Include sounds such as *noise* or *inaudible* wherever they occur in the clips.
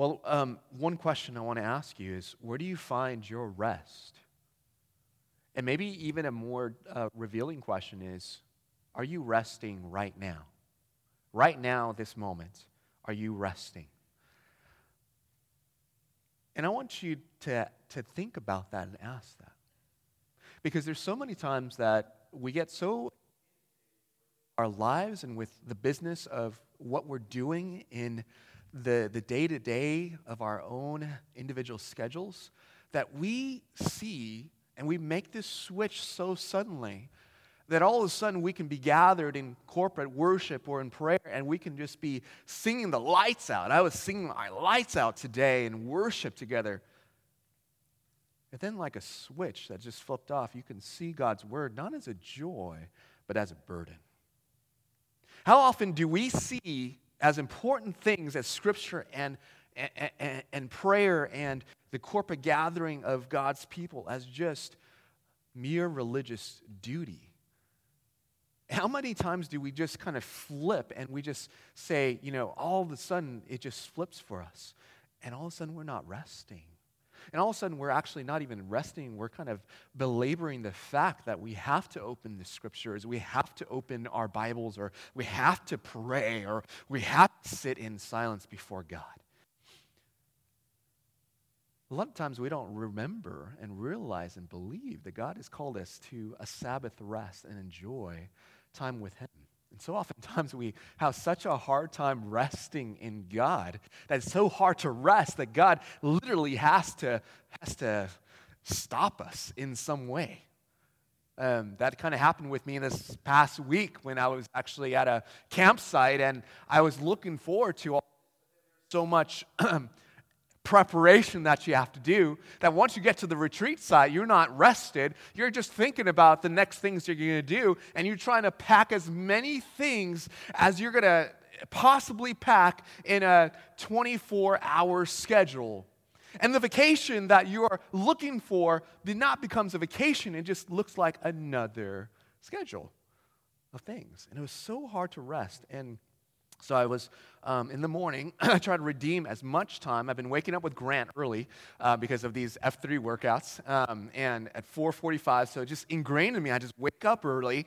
Well, um, one question I want to ask you is where do you find your rest? And maybe even a more uh, revealing question is are you resting right now? Right now, this moment, are you resting? And I want you to, to think about that and ask that. Because there's so many times that we get so our lives and with the business of what we're doing in the, the day-to-day of our own individual schedules that we see and we make this switch so suddenly that all of a sudden we can be gathered in corporate worship or in prayer and we can just be singing the lights out. I was singing my lights out today in worship together. And then, like a switch that just flipped off, you can see God's word not as a joy, but as a burden. How often do we see as important things as scripture and, and, and, prayer and the corporate gathering of God's people as just mere religious duty? How many times do we just kind of flip and we just say, you know, all of a sudden it just flips for us? And all of a sudden we're not resting. And all of a sudden we're actually not even resting. We're kind of belaboring the fact that we have to open the scriptures, we have to open our Bibles, or we have to pray, or we have to sit in silence before God. A lot of times we don't remember and realize and believe that God has called us to a Sabbath rest and enjoy time with Him. So oftentimes we have such a hard time resting in God that it's so hard to rest that God literally has to, has to stop us in some way. Um, that kind of happened with me in this past week when I was actually at a campsite and I was looking forward to all, so much *clears throat* preparation that you have to do that once you get to the retreat site, you're not rested. You're just thinking about the next things you're going to do, and you're trying to pack as many things as you're going to possibly pack in a 24 hour schedule. And the vacation that you are looking for did not becomes a vacation, it just looks like another schedule of things. And it was so hard to rest. And so I was um, in the morning, *clears throat* I try to redeem as much time. I've been waking up with Grant early uh, because of these F3 workouts, um, and at 4:45. So just ingrained in me, I just wake up early,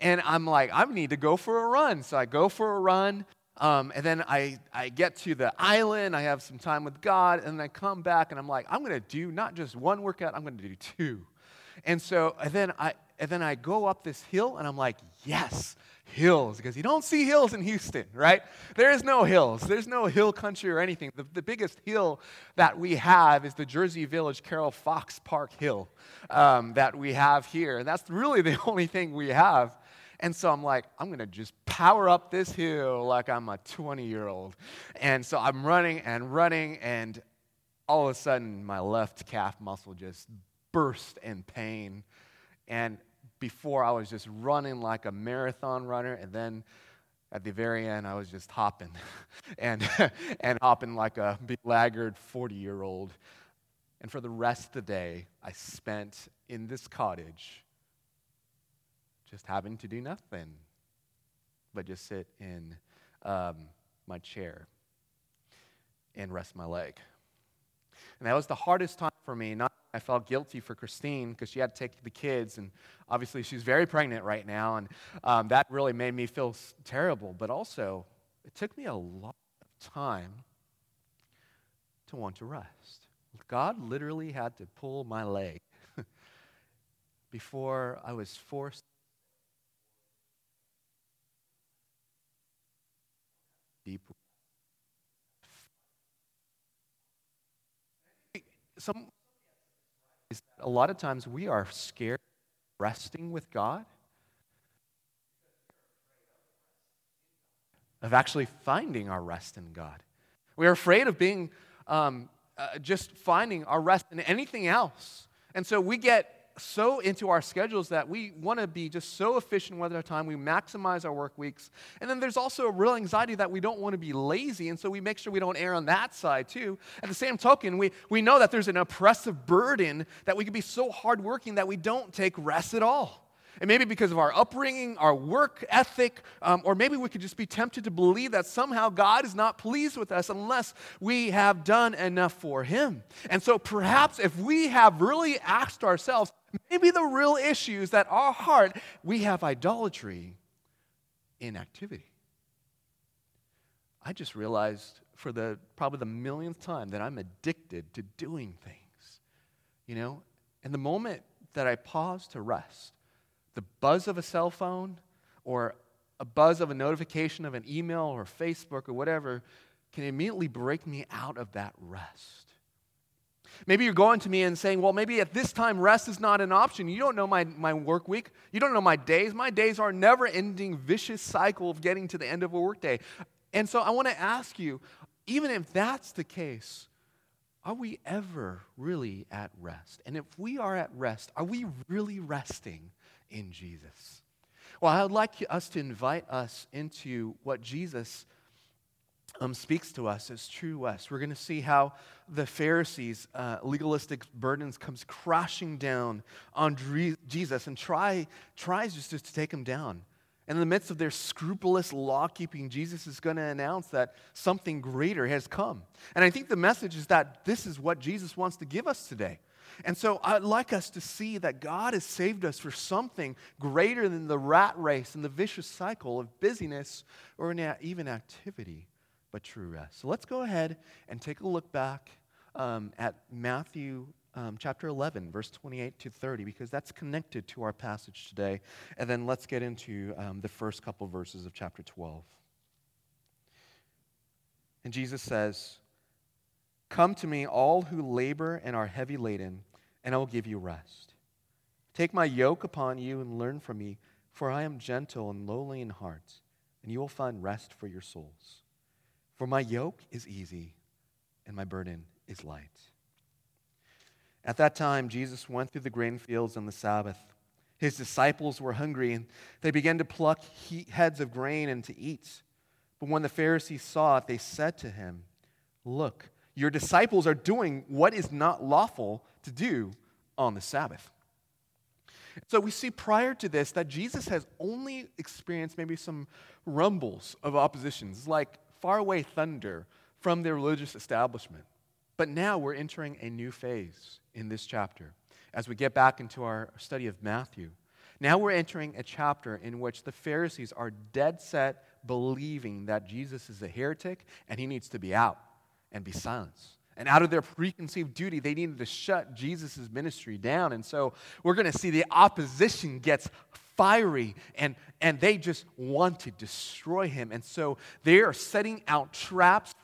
and I'm like, I need to go for a run. So I go for a run, um, and then I I get to the island. I have some time with God, and then I come back, and I'm like, I'm going to do not just one workout. I'm going to do two. And so and then I and then I go up this hill, and I'm like, yes hills because you don't see hills in Houston, right? There is no hills. There's no hill country or anything. The, the biggest hill that we have is the Jersey Village Carol Fox Park Hill um, that we have here. And that's really the *laughs* only thing we have. And so I'm like, I'm going to just power up this hill like I'm a 20 year old. And so I'm running and running, and all of a sudden, my left calf muscle just burst in pain. And before I was just running like a marathon runner, and then at the very end, I was just hopping *laughs* and, *laughs* and hopping like a laggard 40 year old. And for the rest of the day, I spent in this cottage just having to do nothing but just sit in um, my chair and rest my leg. And that was the hardest time for me, not I felt guilty for Christine because she had to take the kids, and obviously she's very pregnant right now, and um, that really made me feel terrible. But also, it took me a lot of time to want to rest. God literally had to pull my leg *laughs* before I was forced. Deep. Some a lot of times we are scared resting with God, of actually finding our rest in God. We are afraid of being um, uh, just finding our rest in anything else. And so we get so into our schedules that we want to be just so efficient with our time. We maximize our work weeks. And then there's also a real anxiety that we don't want to be lazy. And so we make sure we don't err on that side too. At the same token, we, we know that there's an oppressive burden that we can be so hardworking that we don't take rest at all. And maybe because of our upbringing, our work ethic, um, or maybe we could just be tempted to believe that somehow God is not pleased with us unless we have done enough for Him. And so perhaps if we have really asked ourselves, maybe the real issue is that our heart, we have idolatry in activity. I just realized for the probably the millionth time that I'm addicted to doing things. You know, and the moment that I pause to rest, the buzz of a cell phone or a buzz of a notification of an email or Facebook or whatever can immediately break me out of that rest. Maybe you're going to me and saying, well, maybe at this time rest is not an option. You don't know my, my work week. You don't know my days. My days are never ending vicious cycle of getting to the end of a workday. And so I want to ask you, even if that's the case, are we ever really at rest? And if we are at rest, are we really resting in Jesus? Well, I would like us to invite us into what Jesus um, speaks to us as true West. We're going to see how the Pharisees' uh, legalistic burdens comes crashing down on Jesus and try, tries just to take him down. And in the midst of their scrupulous law keeping, Jesus is going to announce that something greater has come. And I think the message is that this is what Jesus wants to give us today. And so I'd like us to see that God has saved us for something greater than the rat race and the vicious cycle of busyness or even activity, but true rest. So let's go ahead and take a look back um, at Matthew um, chapter 11, verse 28 to 30, because that's connected to our passage today. And then let's get into um, the first couple verses of chapter 12. And Jesus says, Come to me, all who labor and are heavy laden, and I will give you rest. Take my yoke upon you and learn from me, for I am gentle and lowly in heart, and you will find rest for your souls. For my yoke is easy, and my burden is light. At that time, Jesus went through the grain fields on the Sabbath. His disciples were hungry, and they began to pluck heads of grain and to eat. But when the Pharisees saw it, they said to him, Look, your disciples are doing what is not lawful to do on the Sabbath. So we see prior to this that Jesus has only experienced maybe some rumbles of oppositions, like faraway thunder from the religious establishment. But now we're entering a new phase in this chapter as we get back into our study of Matthew. Now we're entering a chapter in which the Pharisees are dead set believing that Jesus is a heretic and he needs to be out and be silenced. And out of their preconceived duty, they needed to shut Jesus' ministry down. And so we're going to see the opposition gets fiery and, and they just want to destroy him. And so they are setting out traps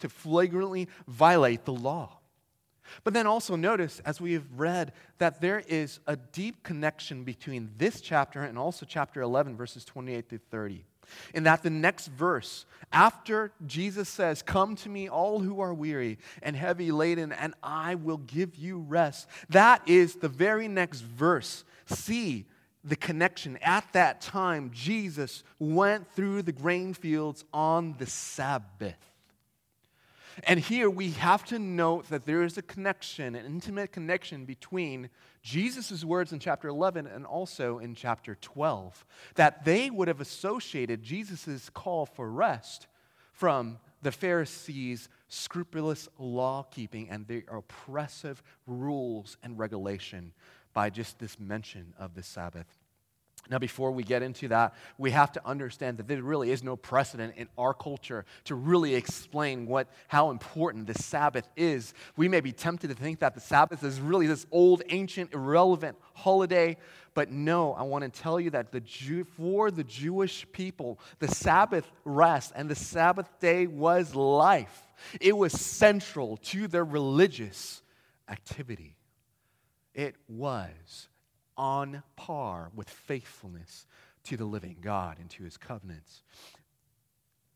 to flagrantly violate the law. But then also notice, as we have read, that there is a deep connection between this chapter and also chapter 11, verses 28 to 30. In that the next verse, after Jesus says, Come to me, all who are weary and heavy laden, and I will give you rest, that is the very next verse. See the connection. At that time, Jesus went through the grain fields on the Sabbath. And here we have to note that there is a connection, an intimate connection between Jesus' words in chapter 11 and also in chapter 12, that they would have associated Jesus' call for rest from the Pharisees' scrupulous law keeping and their oppressive rules and regulation by just this mention of the Sabbath. Now, before we get into that, we have to understand that there really is no precedent in our culture to really explain what, how important the Sabbath is. We may be tempted to think that the Sabbath is really this old, ancient, irrelevant holiday, but no, I want to tell you that the Jew, for the Jewish people, the Sabbath rest and the Sabbath day was life. It was central to their religious activity. It was on par with faithfulness to the living God and to his covenants.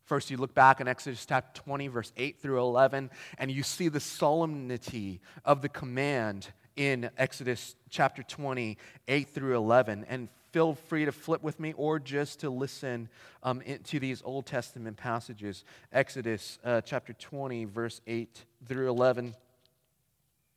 First, you look back in Exodus chapter 20, verse 8 through 11, and you see the solemnity of the command in Exodus chapter 20, 8 through 11. And feel free to flip with me or just to listen um, to these Old Testament passages. Exodus uh, chapter 20, verse 8 through 11.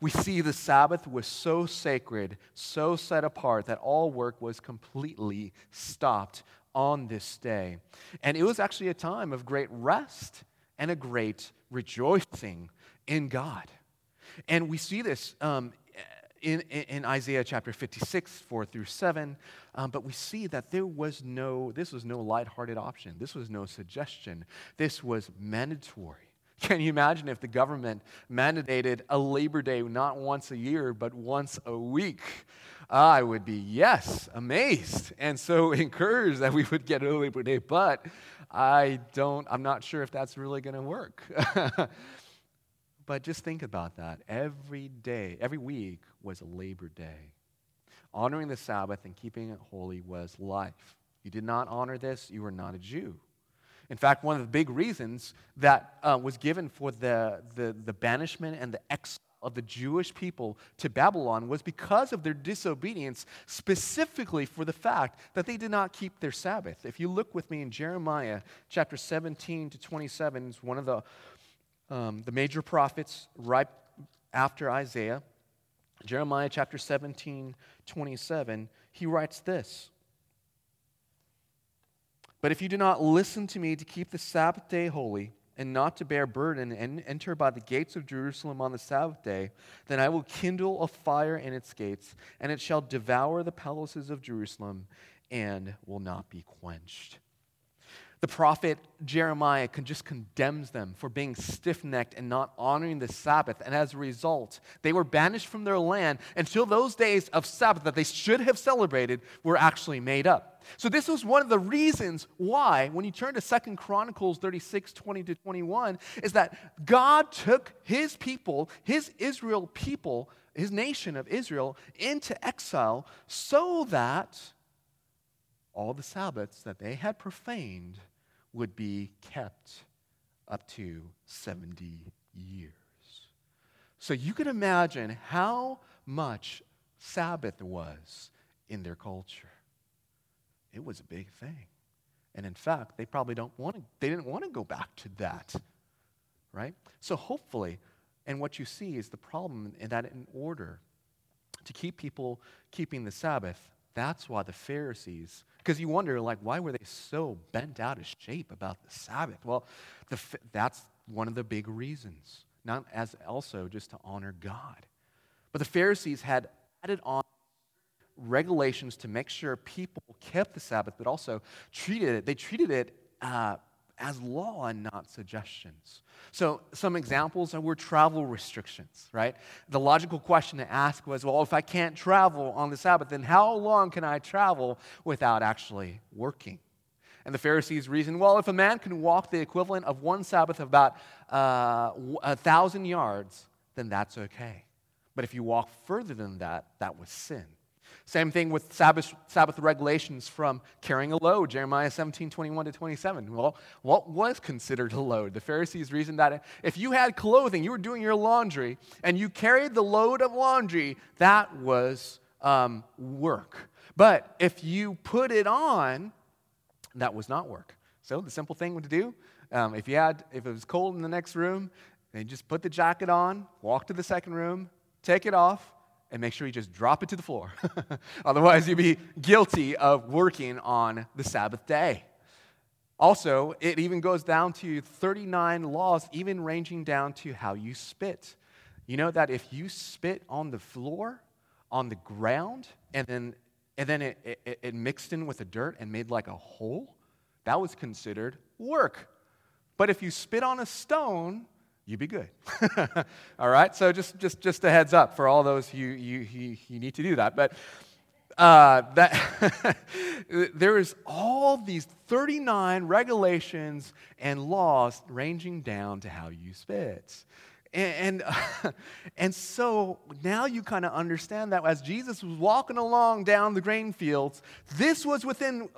We see the Sabbath was so sacred, so set apart, that all work was completely stopped on this day. And it was actually a time of great rest and a great rejoicing in God. And we see this um, in, in, Isaiah chapter 56, 4 through 7. Um, but we see that there was no, this was no lighthearted option. This was no suggestion. This was mandatory. Can you imagine if the government mandated a Labor Day not once a year, but once a week? I would be, yes, amazed and so *laughs* encouraged that we would get a Labor Day, but I don't, I'm not sure if that's really going to work. *laughs* but just think about that. Every day, every week was a Labor Day. Honoring the Sabbath and keeping it holy was life. You did not honor this, you were not a Jew. In fact, one of the big reasons that uh, was given for the, the, the banishment and the exile of the Jewish people to Babylon was because of their disobedience, specifically for the fact that they did not keep their Sabbath. If you look with me in Jeremiah chapter 17 to 27, it's one of the, um, the major prophets right after Isaiah. Jeremiah chapter 17, 27, he writes this. But if you do not listen to me to keep the Sabbath day holy, and not to bear burden and enter by the gates of Jerusalem on the Sabbath day, then I will kindle a fire in its gates, and it shall devour the palaces of Jerusalem and will not be quenched. The prophet Jeremiah just condemns them for being stiff necked and not honoring the Sabbath. And as a result, they were banished from their land until those days of Sabbath that they should have celebrated were actually made up. So, this was one of the reasons why, when you turn to Second Chronicles 36 20 to 21, is that God took his people, his Israel people, his nation of Israel, into exile so that all the Sabbaths that they had profaned would be kept up to 70 years. So you can imagine how much Sabbath was in their culture. It was a big thing. And in fact, they probably don't want to, they didn't want to go back to that. Right? So hopefully, and what you see is the problem in that in order to keep people keeping the Sabbath, that's why the Pharisees because you wonder, like, why were they so bent out of shape about the Sabbath? Well, the, that's one of the big reasons, not as also just to honor God. But the Pharisees had added on regulations to make sure people kept the Sabbath, but also treated it, they treated it uh, as law and not suggestions. So, some examples were travel restrictions, right? The logical question to ask was well, if I can't travel on the Sabbath, then how long can I travel without actually working? And the Pharisees reasoned well, if a man can walk the equivalent of one Sabbath of about uh, a thousand yards, then that's okay. But if you walk further than that, that was sin. Same thing with Sabbath, Sabbath regulations from carrying a load, Jeremiah 17, 21 to 27. Well, what was considered a load? The Pharisees reasoned that if you had clothing, you were doing your laundry, and you carried the load of laundry, that was um, work. But if you put it on, that was not work. So the simple thing to do, um, if you had, if it was cold in the next room, then just put the jacket on, walk to the second room, take it off, and make sure you just drop it to the floor. *laughs* Otherwise, you'd be guilty of working on the Sabbath day. Also, it even goes down to 39 laws, even ranging down to how you spit. You know that if you spit on the floor, on the ground, and then, and then it, it, it mixed in with the dirt and made like a hole, that was considered work. But if you spit on a stone, you be good. *laughs* all right? So just, just, just a heads up for all those you, you, you, you need to do that. But uh, that *laughs* there is all these 39 regulations and laws ranging down to how you spit. And, and, *laughs* and so now you kind of understand that as Jesus was walking along down the grain fields, this was within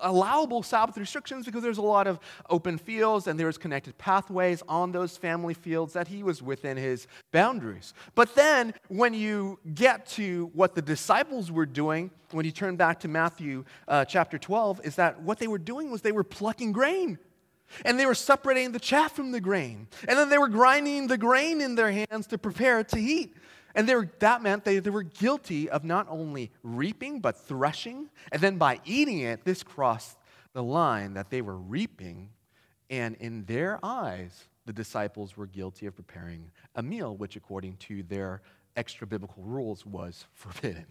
allowable Sabbath restrictions because there's a lot of open fields and there's connected pathways on those family fields that he was within his boundaries. But then when you get to what the disciples were doing, when you turn back to Matthew uh, chapter 12, is that what they were doing was they were plucking grain. And they were separating the chaff from the grain. And then they were grinding the grain in their hands to prepare it to eat. And were, that meant they, they were guilty of not only reaping, but threshing. And then by eating it, this crossed the line that they were reaping. And in their eyes, the disciples were guilty of preparing a meal, which, according to their extra biblical rules, was *laughs* forbidden.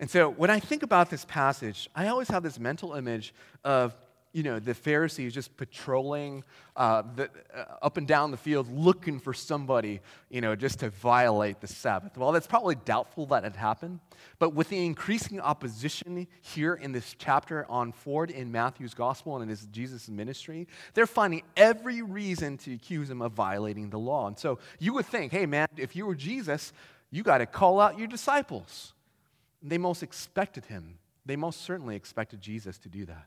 And so when I think about this passage, I always have this mental image of you know, the Pharisees just patrolling uh, the, uh, up and down the field looking for somebody, you know, just to violate the Sabbath. Well, that's probably doubtful that it happened. But with the increasing opposition here in this chapter on Ford in Matthew's gospel and in his Jesus' ministry, they're finding every reason to accuse him of violating the law. And so you would think, hey, man, if you were Jesus, you got to call out your disciples. They most expected him. They most certainly expected Jesus to do that.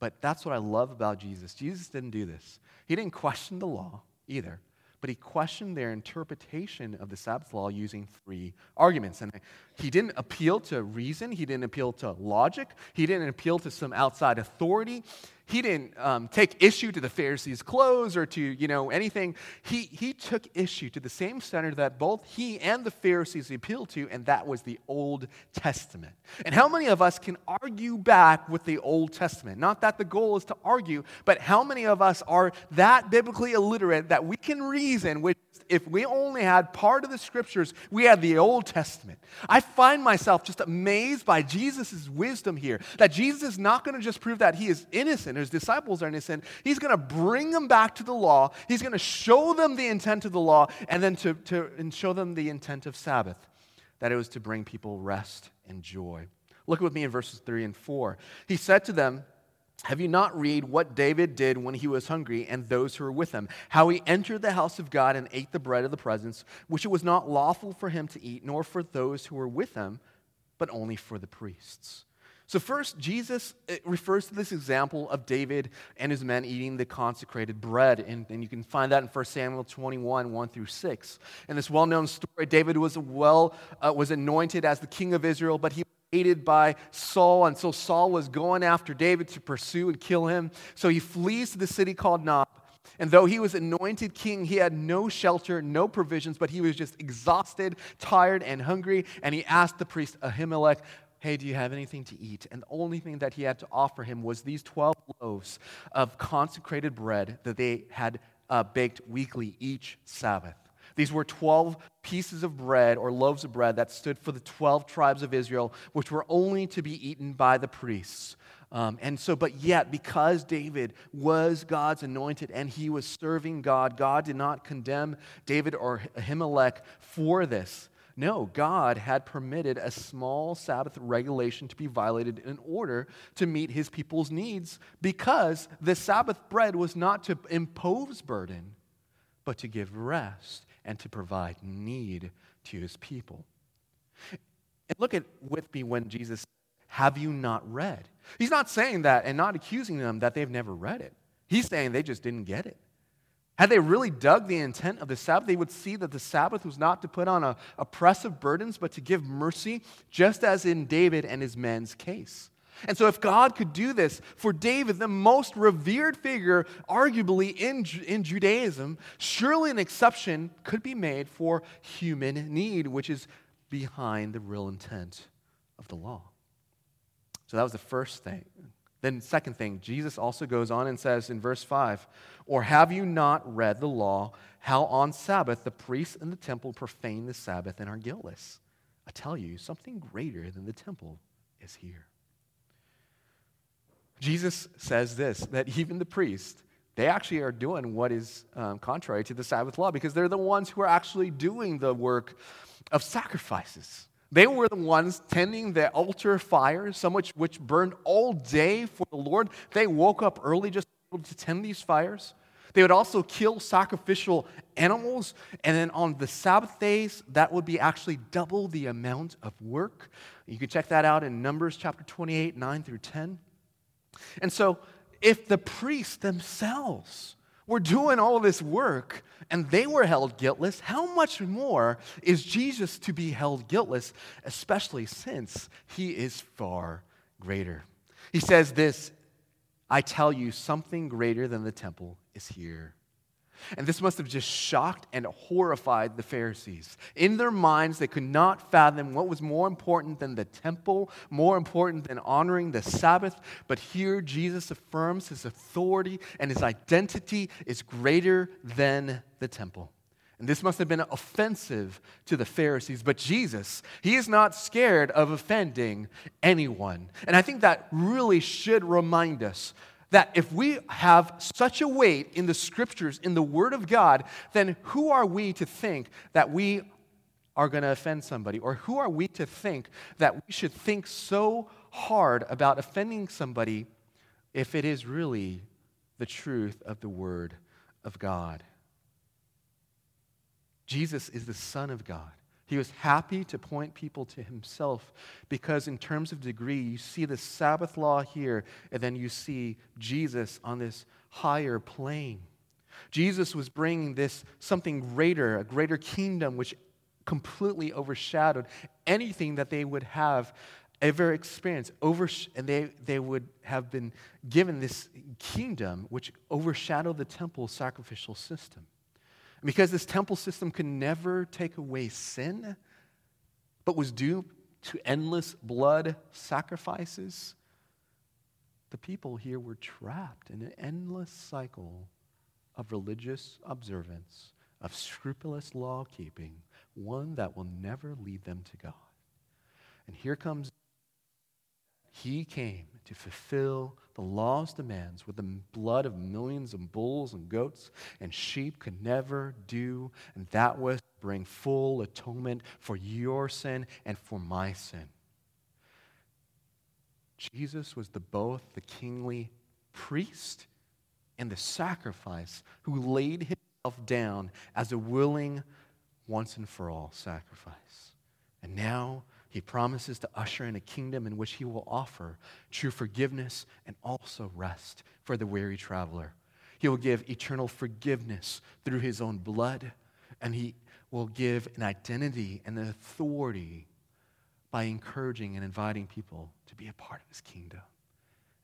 But that's what I love about Jesus. Jesus didn't do this. He didn't question the law either, but he questioned their interpretation of the Sabbath law using three arguments. And he didn't appeal to reason, he didn't appeal to logic, he didn't appeal to some outside authority he didn't um, take issue to the Pharisees' clothes or to, you know, anything. He, he took issue to the same standard that both he and the Pharisees appealed to, and that was the Old Testament. And how many of us can argue back with the Old Testament? Not that the goal is to argue, but how many of us are that biblically illiterate that we can reason with if we only had part of the scriptures, we had the Old Testament. I find myself just amazed by Jesus' wisdom here that Jesus is not going to just prove that he is innocent, his disciples are innocent. He's going to bring them back to the law. He's going to show them the intent of the law and then to, to and show them the intent of Sabbath, that it was to bring people rest and joy. Look with me in verses 3 and 4. He said to them, have you not read what David did when he was hungry and those who were with him? How he entered the house of God and ate the bread of the presence, which it was not lawful for him to eat, nor for those who were with him, but only for the priests. So, first, Jesus refers to this example of David and his men eating the consecrated bread. And, and you can find that in 1 Samuel 21, 1 through 6. In this well known story, David was, well, uh, was anointed as the king of Israel, but he hated by Saul, and so Saul was going after David to pursue and kill him. So he flees to the city called Nob. And though he was anointed king, he had no shelter, no provisions, but he was just exhausted, tired, and hungry. And he asked the priest Ahimelech, Hey, do you have anything to eat? And the only thing that he had to offer him was these 12 loaves of consecrated bread that they had uh, baked weekly each Sabbath. These were 12 pieces of bread or loaves of bread that stood for the 12 tribes of Israel, which were only to be eaten by the priests. Um, and so, but yet, because David was God's anointed and he was serving God, God did not condemn David or Ahimelech for this. No, God had permitted a small Sabbath regulation to be violated in order to meet his people's needs because the Sabbath bread was not to impose burden, but to give rest and to provide need to his people. And look at with me when Jesus have you not read? He's not saying that and not accusing them that they've never read it. He's saying they just didn't get it. Had they really dug the intent of the Sabbath, they would see that the Sabbath was not to put on a, oppressive burdens, but to give mercy, just as in David and his men's case. And so, if God could do this for David, the most revered figure, arguably in, in Judaism, surely an exception could be made for human need, which is behind the real intent of the law. So, that was the first thing. Then, second thing, Jesus also goes on and says in verse 5 Or have you not read the law, how on Sabbath the priests in the temple profane the Sabbath and are guiltless? I tell you, something greater than the temple is here. Jesus says this that even the priests, they actually are doing what is um, contrary to the Sabbath law because they're the ones who are actually doing the work of sacrifices. They were the ones tending the altar fires, some which, which burned all day for the Lord. They woke up early just to tend these fires. They would also kill sacrificial animals. And then on the Sabbath days, that would be actually double the amount of work. You can check that out in Numbers chapter 28, 9 through 10. And so, if the priests themselves were doing all this work and they were held guiltless, how much more is Jesus to be held guiltless, especially since he is far greater? He says this I tell you, something greater than the temple is here. And this must have just shocked and horrified the Pharisees. In their minds, they could not fathom what was more important than the temple, more important than honoring the Sabbath. But here, Jesus affirms his authority and his identity is greater than the temple. And this must have been offensive to the Pharisees. But Jesus, he is not scared of offending anyone. And I think that really should remind us that if we have such a weight in the scriptures, in the Word of God, then who are we to think that we are going to offend somebody? Or who are we to think that we should think so hard about offending somebody if it is really the truth of the Word of God? Jesus is the Son of God. He was happy to point people to himself because, in terms of degree, you see the Sabbath law here, and then you see Jesus on this higher plane. Jesus was bringing this something greater, a greater kingdom, which completely overshadowed anything that they would have ever experienced. Over, and they, they would have been given this kingdom which overshadowed the temple sacrificial system. Because this temple system could never take away sin, but was due to endless blood sacrifices, the people here were trapped in an endless cycle of religious observance, of scrupulous law keeping, one that will never lead them to God. And here comes he came to fulfill the law's demands with the blood of millions of bulls and goats and sheep could never do, and that was bring full atonement for your sin and for my sin. Jesus was the, both the kingly priest and the sacrifice who laid himself down as a willing once and for all sacrifice. And now he promises to usher in a kingdom in which he will offer true forgiveness and also rest for the weary traveler. He will give eternal forgiveness through his own blood, and he will give an identity and an authority by encouraging and inviting people to be a part of his kingdom.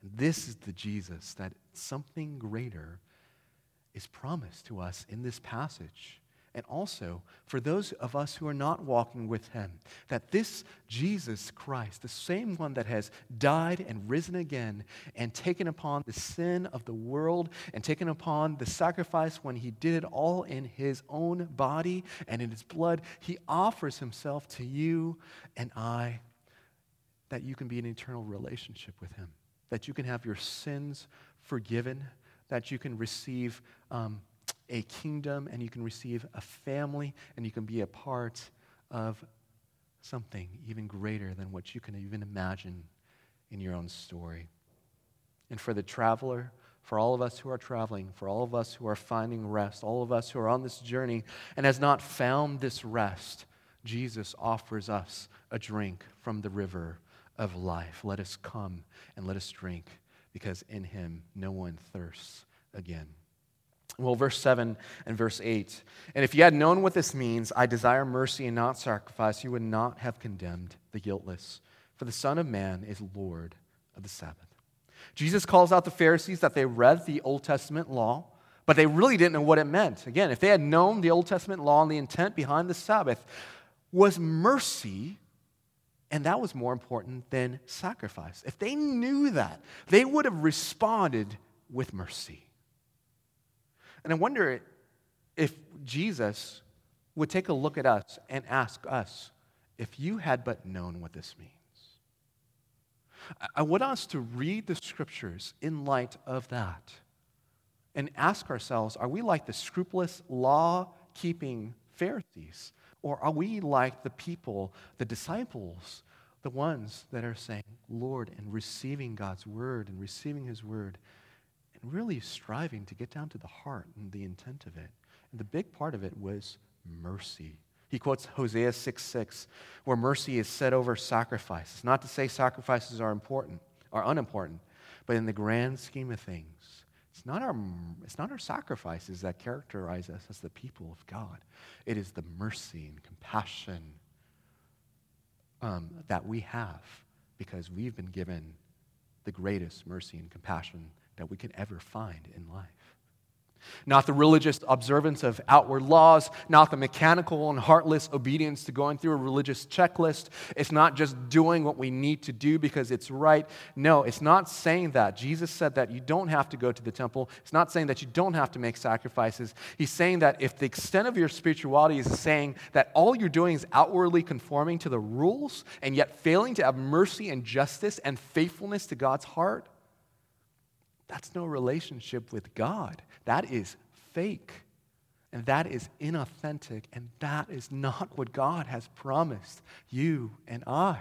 And this is the Jesus that something greater is promised to us in this passage and also for those of us who are not walking with him, that this Jesus Christ, the same one that has died and risen again and taken upon the sin of the world and taken upon the sacrifice when he did it all in his own body and in his blood, he offers himself to you and I that you can be in eternal relationship with him, that you can have your sins forgiven, that you can receive. Um, a kingdom and you can receive a family and you can be a part of something even greater than what you can even imagine in your own story. And for the traveler, for all of us who are traveling, for all of us who are finding rest, all of us who are on this journey and has not found this rest, Jesus offers us a drink from the river of life. Let us come and let us drink because in him no one thirsts again. Well, verse 7 and verse 8. And if you had known what this means, I desire mercy and not sacrifice, you would not have condemned the guiltless. For the Son of Man is Lord of the Sabbath. Jesus calls out the Pharisees that they read the Old Testament law, but they really didn't know what it meant. Again, if they had known the Old Testament law and the intent behind the Sabbath was mercy, and that was more important than sacrifice. If they knew that, they would have responded with mercy. And I wonder if Jesus would take a look at us and ask us if you had but known what this means. I want us to read the scriptures in light of that and ask ourselves are we like the scrupulous, law keeping Pharisees? Or are we like the people, the disciples, the ones that are saying, Lord, and receiving God's word and receiving his word really striving to get down to the heart and the intent of it. And the big part of it was mercy. He quotes Hosea 6 6, where mercy is set over sacrifices. Not to say sacrifices are important, are unimportant, but in the grand scheme of things, it's not our, it's not our sacrifices that characterize us as the people of God. It is the mercy and compassion um, that we have because we've been given the greatest mercy and compassion that we could ever find in life not the religious observance of outward laws, not the mechanical and heartless obedience to going through a religious checklist. It's not just doing what we need to do because it's right. No, it's not saying that. Jesus said that you don't have to go to the temple. It's not saying that you don't have to make sacrifices. He's saying that if the extent of your spirituality is saying that all you're doing is outwardly conforming to the rules and yet failing to have mercy and justice and faithfulness to God's heart, that's no relationship with God. That is fake. And that is inauthentic. And that is not what God has promised you and I.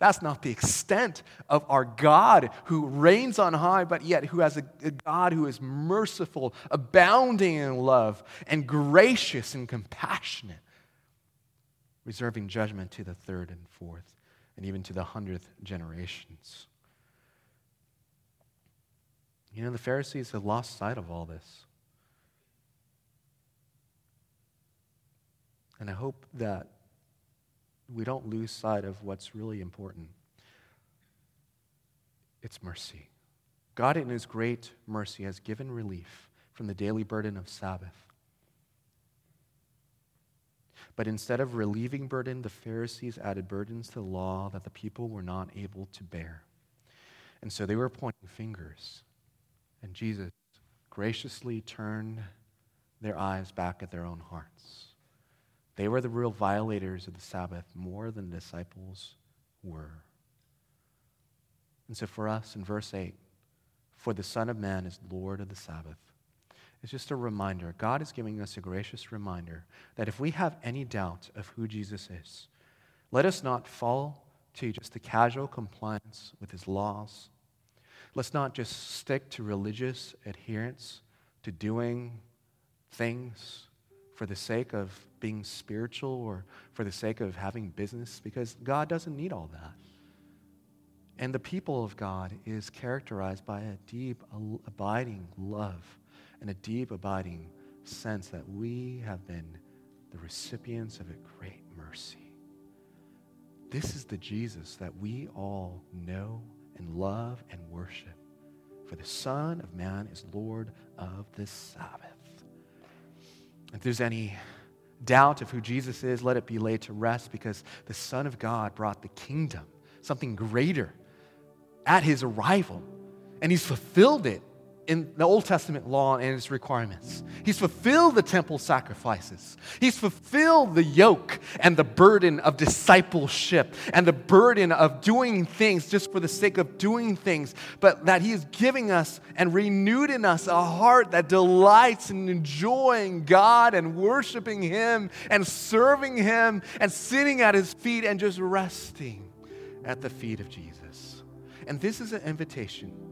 That's not the extent of our God who reigns on high, but yet who has a, a, God who is merciful, abounding in love, and gracious and compassionate, reserving judgment to the third and fourth, and even to the hundredth generations. You know, the Pharisees had lost sight of all this. And I hope that we don't lose sight of what's really important. It's mercy. God, in His great mercy, has given relief from the daily burden of Sabbath. But instead of relieving burden, the Pharisees added burdens to the law that the people were not able to bear. And so they were pointing fingers. And Jesus graciously turned their eyes back at their own hearts. They were the real violators of the Sabbath more than the disciples were. And so for us in verse 8, for the Son of Man is Lord of the Sabbath. It's just a reminder. God is giving us a gracious reminder that if we have any doubt of who Jesus is, let us not fall to just the casual compliance with his laws Let's not just stick to religious adherence, to doing things for the sake of being spiritual or for the sake of having business, because God doesn't need all that. And the people of God is characterized by a deep, abiding love and a deep, abiding sense that we have been the recipients of a great mercy. This is the Jesus that we all know and love and worship. For the Son of Man is Lord of the Sabbath. If there's any doubt of who Jesus is, let it be laid to rest because the Son of God brought the kingdom, something greater, at his arrival. And he's fulfilled it in the Old Testament law and its requirements. He's fulfilled the temple sacrifices. He's fulfilled the yoke and the burden of discipleship and the burden of doing things just for the sake of doing things, but that He is giving us and renewed in us a heart that delights in enjoying God and worshiping Him and serving Him and sitting at His feet and just resting at the feet of Jesus. And this is an invitation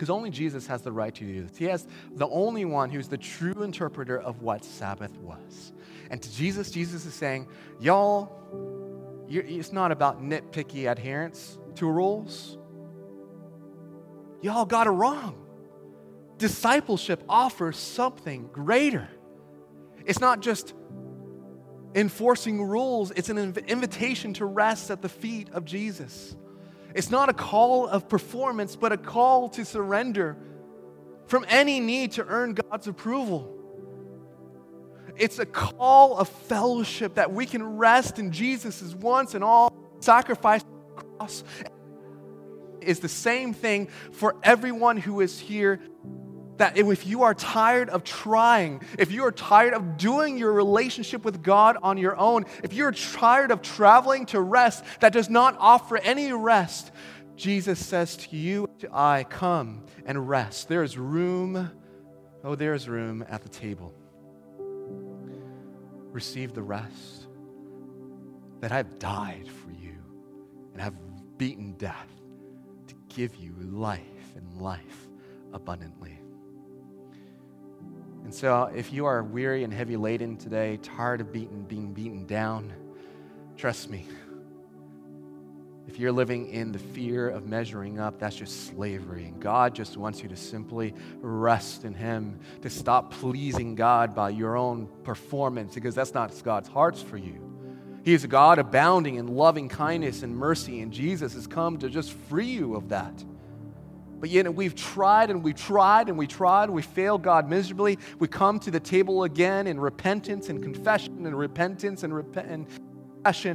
because only Jesus has the right to do this. He has the only one who's the true interpreter of what Sabbath was. And to Jesus, Jesus is saying, y'all, it's not about nitpicky adherence to rules. Y'all got it wrong. Discipleship offers something greater. It's not just enforcing rules, it's an invitation to rest at the feet of Jesus. It's not a call of performance, but a call to surrender from any need to earn God's approval. It's a call of fellowship that we can rest in Jesus' once and all sacrifice cross. Is the same thing for everyone who is here that if you are tired of trying, if you are tired of doing your relationship with God on your own, if you're tired of traveling to rest that does not offer any rest, Jesus says to you, to I, come and rest. There is room, oh, there is room at the table. Receive the rest that I've died for you and have beaten death to give you life and life abundantly. And so, if you are weary and heavy laden today, tired of beaten, being beaten down, trust me. If you're living in the fear of measuring up, that's just slavery. And God just wants you to simply rest in Him, to stop pleasing God by your own performance, because that's not God's hearts for you. He is a God abounding in loving kindness and mercy, and Jesus has come to just free you of that. But yet we've tried and we tried and we tried, and we failed God miserably. We come to the table again in repentance and confession and repentance and, rep- and.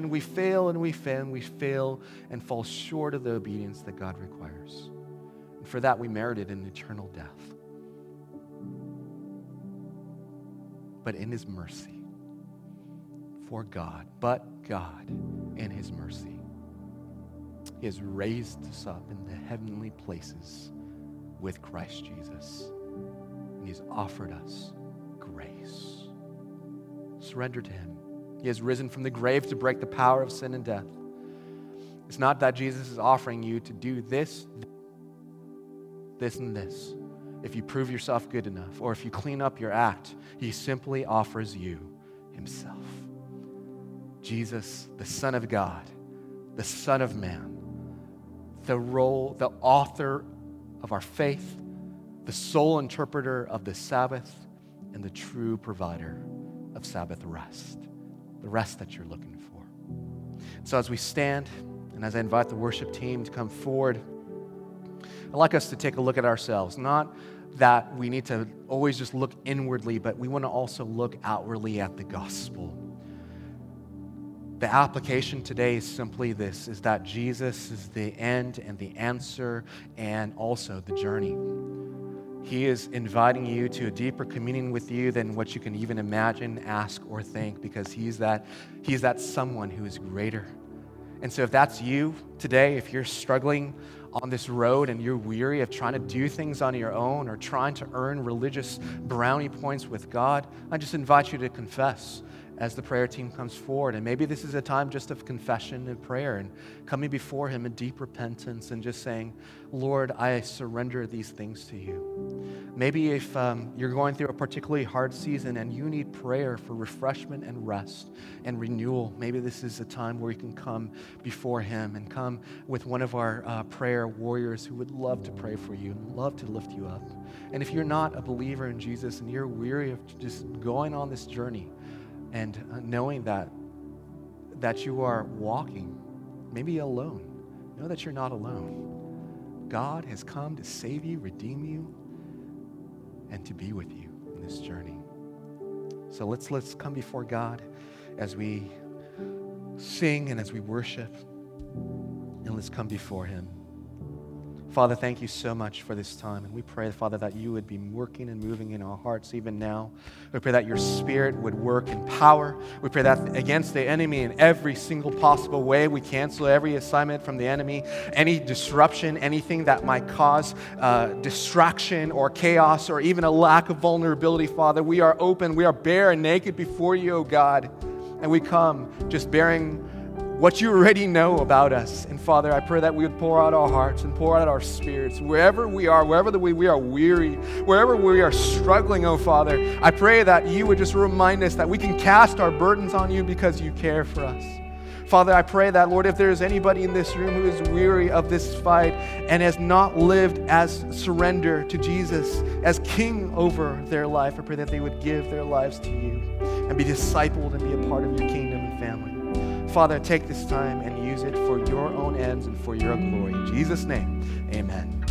We fail and we fail and we fail and fall short of the obedience that God requires. And for that, we merited an eternal death. But in His mercy, for God, but God in His mercy, has raised us up in the heavenly places with Christ Jesus. And He's offered us grace. Surrender to Him. He has risen from the grave to break the power of sin and death. It's not that Jesus is offering you to do this, this, and this. If you prove yourself good enough, or if you clean up your act, He simply offers you Himself. Jesus, the Son of God, the Son of Man the role, the author of our faith, the sole interpreter of the Sabbath, and the true provider of Sabbath rest, the rest that you're looking for. So, as we stand and as I invite the worship team to come forward, I'd like us to take a look at ourselves. Not that we need to always just look inwardly, but we want to also look outwardly at the gospel the application today is simply this is that Jesus is the end and the answer and also the journey. He is inviting you to a deeper communion with you than what you can even imagine, ask, or think, because he's that, he's that someone who is greater. And so, if that's you today, if you're struggling on this road and you're weary of trying to do things on your own or trying to earn religious brownie points with God, I just invite you to confess as the prayer team comes forward. And maybe this is a time just of confession and prayer and coming before Him in deep repentance and just saying, Lord, I surrender these things to you. Maybe if um, you're going through a particularly hard season and you need prayer for refreshment and rest and renewal, maybe this is a time where you can come before Him and come with one of our uh, prayer warriors who would love to pray for you and love to lift you up. And if you're not a believer in Jesus and you're weary of just going on this journey, and knowing that that you are walking maybe alone know that you're not alone. God has come to save you redeem you and to be with you in this journey. So let's let's come before god as we sing and as we worship and let's come before him Father, thank you so much for this time. And we pray, Father, that you would be working and moving in our hearts even now. We pray that your spirit would work in power. We pray that against the enemy in every single possible way, we cancel every assignment from the enemy, any disruption, anything that might cause uh, distraction or chaos or even a lack of vulnerability, Father. We are open, we are bare and naked before you, O God. And we come just bearing what you already know about us. And Father, I pray that we would pour out our hearts and pour out our spirits wherever we are, wherever the way we are weary, wherever we are struggling, oh Father. I pray that you would just remind us that we can cast our burdens on you because you care for us. Father, I pray that, Lord, if there is anybody in this room who is weary of this fight and has not lived as surrender to Jesus, as King over their life, I pray that they would give their lives to you and be discipled and be a part of your kingdom and family. Father, take this time and use it for your own ends and for your glory. In Jesus' name, amen.